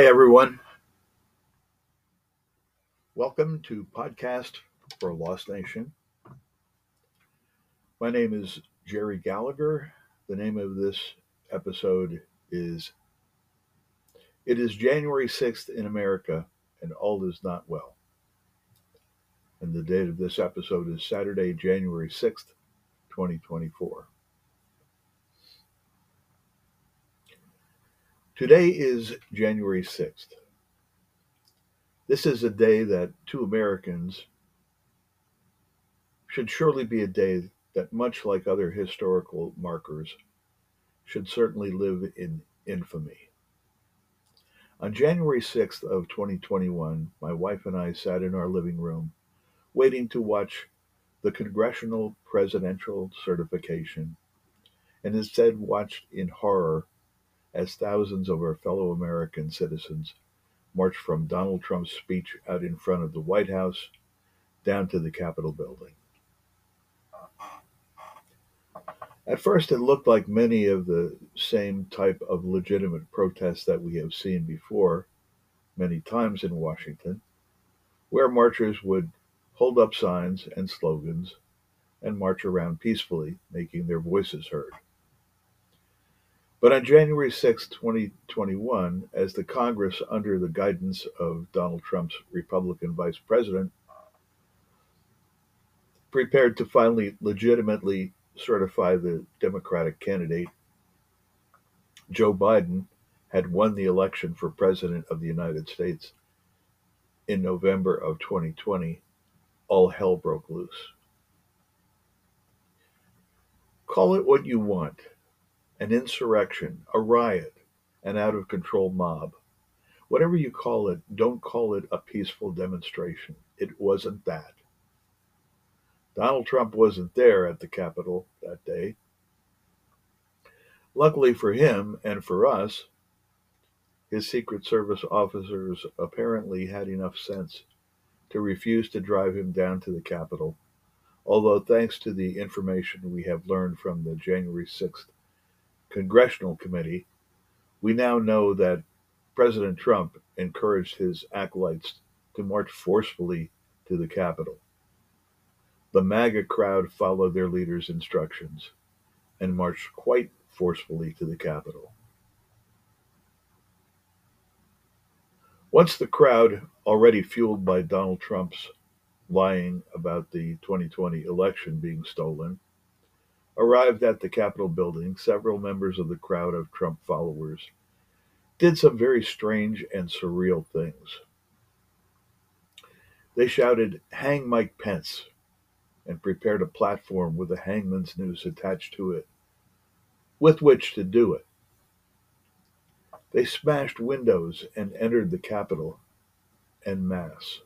Hi, everyone. Welcome to Podcast for Lost Nation. My name is Jerry Gallagher. The name of this episode is It is January 6th in America and all is not well. And the date of this episode is Saturday, January 6th, 2024. Today is January 6th. This is a day that to Americans should surely be a day that, much like other historical markers, should certainly live in infamy. On January 6th of 2021, my wife and I sat in our living room waiting to watch the congressional presidential certification and instead watched in horror as thousands of our fellow American citizens marched from Donald Trump's speech out in front of the White House down to the Capitol building. At first, it looked like many of the same type of legitimate protests that we have seen before many times in Washington, where marchers would hold up signs and slogans and march around peacefully, making their voices heard. But on January 6, 2021, as the Congress, under the guidance of Donald Trump's Republican vice president, prepared to finally legitimately certify the Democratic candidate, Joe Biden had won the election for President of the United States in November of 2020, all hell broke loose. Call it what you want an insurrection, a riot, an out of control mob. Whatever you call it, don't call it a peaceful demonstration. It wasn't that. Donald Trump wasn't there at the Capitol that day. Luckily for him and for us, his Secret Service officers apparently had enough sense to refuse to drive him down to the Capitol, although, thanks to the information we have learned from the January 6th Congressional Committee, we now know that President Trump encouraged his acolytes to march forcefully to the Capitol. The MAGA crowd followed their leader's instructions and marched quite forcefully to the Capitol. Once the crowd, already fueled by Donald Trump's lying about the 2020 election being stolen, arrived at the Capitol building, several members of the crowd of Trump followers did some very strange and surreal things. They shouted, Hang Mike Pence, and prepared a platform with a hangman's noose attached to it, with which to do it. They smashed windows and entered the Capitol en masse.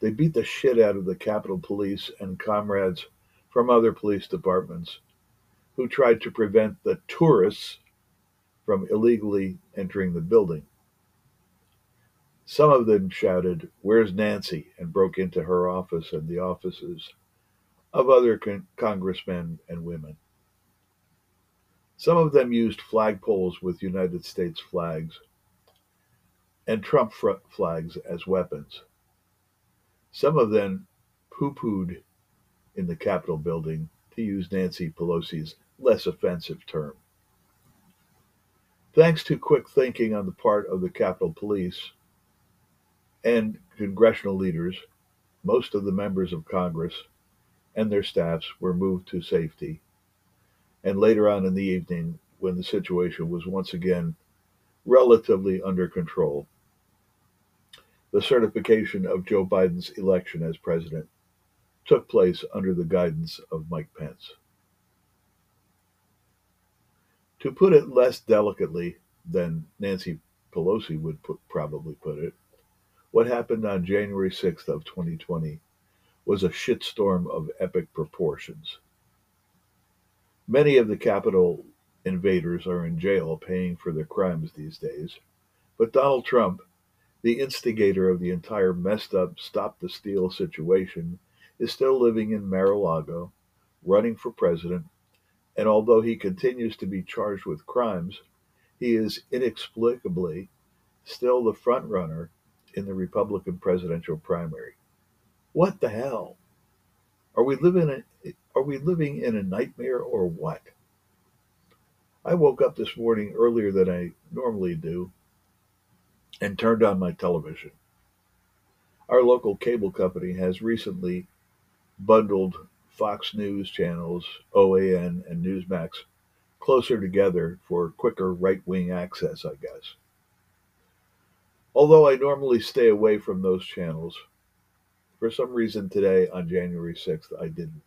They beat the shit out of the Capitol police and comrades from other police departments who tried to prevent the tourists from illegally entering the building. Some of them shouted, Where's Nancy? and broke into her office and the offices of other con- congressmen and women. Some of them used flagpoles with United States flags and Trump flags as weapons. Some of them poo pooed in the Capitol building, to use Nancy Pelosi's less offensive term. Thanks to quick thinking on the part of the Capitol Police and congressional leaders, most of the members of Congress and their staffs were moved to safety. And later on in the evening, when the situation was once again relatively under control, the certification of Joe Biden's election as president took place under the guidance of Mike Pence. To put it less delicately than Nancy Pelosi would put, probably put it, what happened on January 6th of 2020 was a shitstorm of epic proportions. Many of the Capitol invaders are in jail paying for their crimes these days, but Donald Trump, the instigator of the entire messed up stop the steal situation, is still living in Mar-a-Lago, running for president, and although he continues to be charged with crimes, he is inexplicably still the front runner in the Republican presidential primary. What the hell? Are we living in, are we living in a nightmare or what? I woke up this morning earlier than I normally do and turned on my television. Our local cable company has recently bundled Fox News channels, OAN, and Newsmax closer together for quicker right wing access, I guess. Although I normally stay away from those channels, for some reason today on January 6th, I didn't.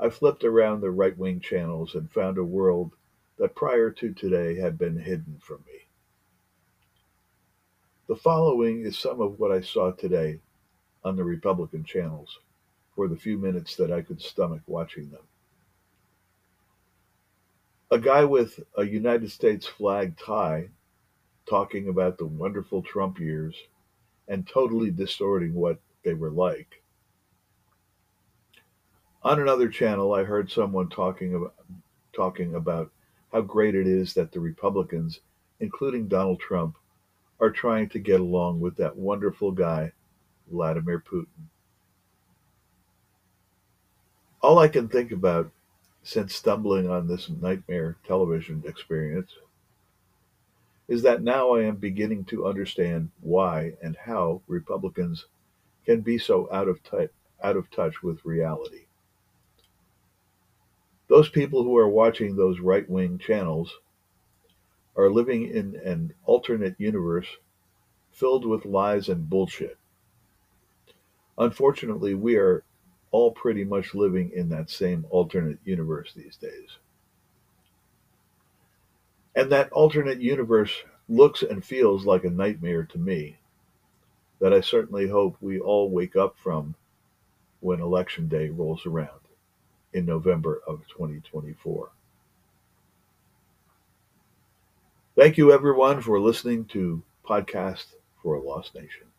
I flipped around the right wing channels and found a world that prior to today had been hidden from me. The following is some of what I saw today on the Republican channels for the few minutes that I could stomach watching them. A guy with a United States flag tie talking about the wonderful Trump years and totally distorting what they were like. On another channel, I heard someone talking about, talking about how great it is that the Republicans, including Donald Trump, are trying to get along with that wonderful guy, Vladimir Putin. All I can think about since stumbling on this nightmare television experience is that now I am beginning to understand why and how Republicans can be so out of touch, out of touch with reality. Those people who are watching those right wing channels are living in an alternate universe filled with lies and bullshit. Unfortunately, we are all pretty much living in that same alternate universe these days. And that alternate universe looks and feels like a nightmare to me that I certainly hope we all wake up from when Election Day rolls around in November of 2024. Thank you, everyone, for listening to Podcast for a Lost Nation.